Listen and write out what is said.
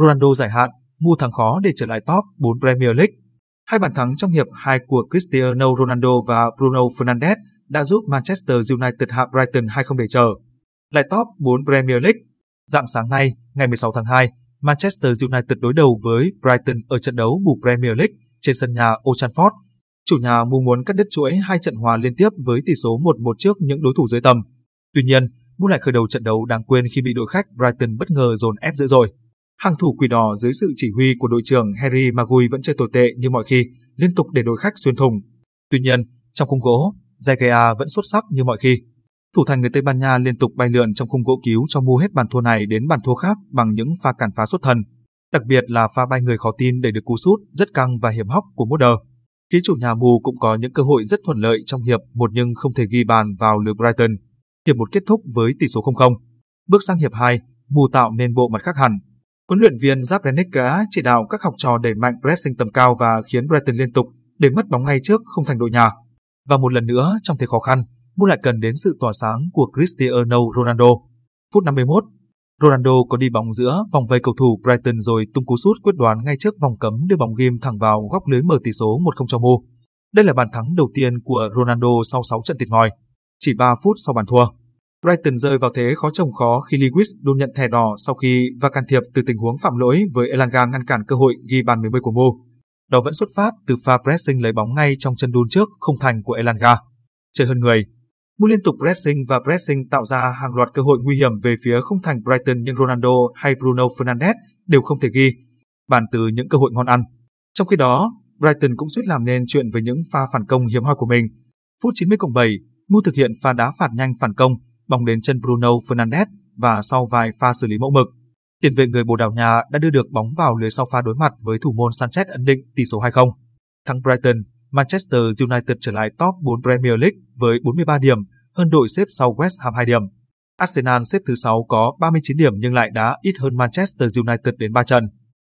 Ronaldo giải hạn, mua thắng khó để trở lại top 4 Premier League. Hai bàn thắng trong hiệp 2 của Cristiano Ronaldo và Bruno Fernandes đã giúp Manchester United hạ Brighton 2-0 để trở lại top 4 Premier League. Dạng sáng nay, ngày 16 tháng 2, Manchester United đối đầu với Brighton ở trận đấu bù Premier League trên sân nhà Old Trafford. Chủ nhà mong muốn cắt đứt chuỗi hai trận hòa liên tiếp với tỷ số 1-1 trước những đối thủ dưới tầm. Tuy nhiên, Moon lại khởi đầu trận đấu đáng quên khi bị đội khách Brighton bất ngờ dồn ép dữ dội. Hàng thủ quỷ đỏ dưới sự chỉ huy của đội trưởng Harry Maguire vẫn chơi tồi tệ như mọi khi, liên tục để đội khách xuyên thủng. Tuy nhiên, trong khung gỗ, Zagea vẫn xuất sắc như mọi khi. Thủ thành người Tây Ban Nha liên tục bay lượn trong khung gỗ cứu cho mua hết bàn thua này đến bàn thua khác bằng những pha cản phá xuất thần. Đặc biệt là pha bay người khó tin để được cú sút rất căng và hiểm hóc của Modder. Phía chủ nhà mù cũng có những cơ hội rất thuận lợi trong hiệp một nhưng không thể ghi bàn vào lưới Brighton. Hiệp một kết thúc với tỷ số 0-0. Bước sang hiệp 2, mù tạo nên bộ mặt khác hẳn. Huấn luyện viên Zabrenica chỉ đạo các học trò đẩy mạnh pressing tầm cao và khiến Brighton liên tục để mất bóng ngay trước không thành đội nhà. Và một lần nữa trong thế khó khăn, Mu lại cần đến sự tỏa sáng của Cristiano Ronaldo. Phút 51, Ronaldo có đi bóng giữa vòng vây cầu thủ Brighton rồi tung cú sút quyết đoán ngay trước vòng cấm đưa bóng ghim thẳng vào góc lưới mở tỷ số 1-0 cho Mu. Đây là bàn thắng đầu tiên của Ronaldo sau 6 trận tịt ngòi. Chỉ 3 phút sau bàn thua, Brighton rơi vào thế khó trồng khó khi Lewis đôn nhận thẻ đỏ sau khi và can thiệp từ tình huống phạm lỗi với Elanga ngăn cản cơ hội ghi bàn 10 của Mu. Đó vẫn xuất phát từ pha pressing lấy bóng ngay trong chân đun trước không thành của Elanga. Chơi hơn người, Mu liên tục pressing và pressing tạo ra hàng loạt cơ hội nguy hiểm về phía không thành Brighton nhưng Ronaldo hay Bruno Fernandes đều không thể ghi bàn từ những cơ hội ngon ăn. Trong khi đó, Brighton cũng suýt làm nên chuyện với những pha phản công hiếm hoi của mình. Phút 90 cộng 7, Mu thực hiện pha đá phạt nhanh phản công, bóng đến chân Bruno Fernandes và sau vài pha xử lý mẫu mực. Tiền vệ người Bồ Đào Nha đã đưa được bóng vào lưới sau pha đối mặt với thủ môn Sanchez ấn định tỷ số 2-0. Thắng Brighton, Manchester United trở lại top 4 Premier League với 43 điểm, hơn đội xếp sau West Ham 2 điểm. Arsenal xếp thứ 6 có 39 điểm nhưng lại đã ít hơn Manchester United đến 3 trận.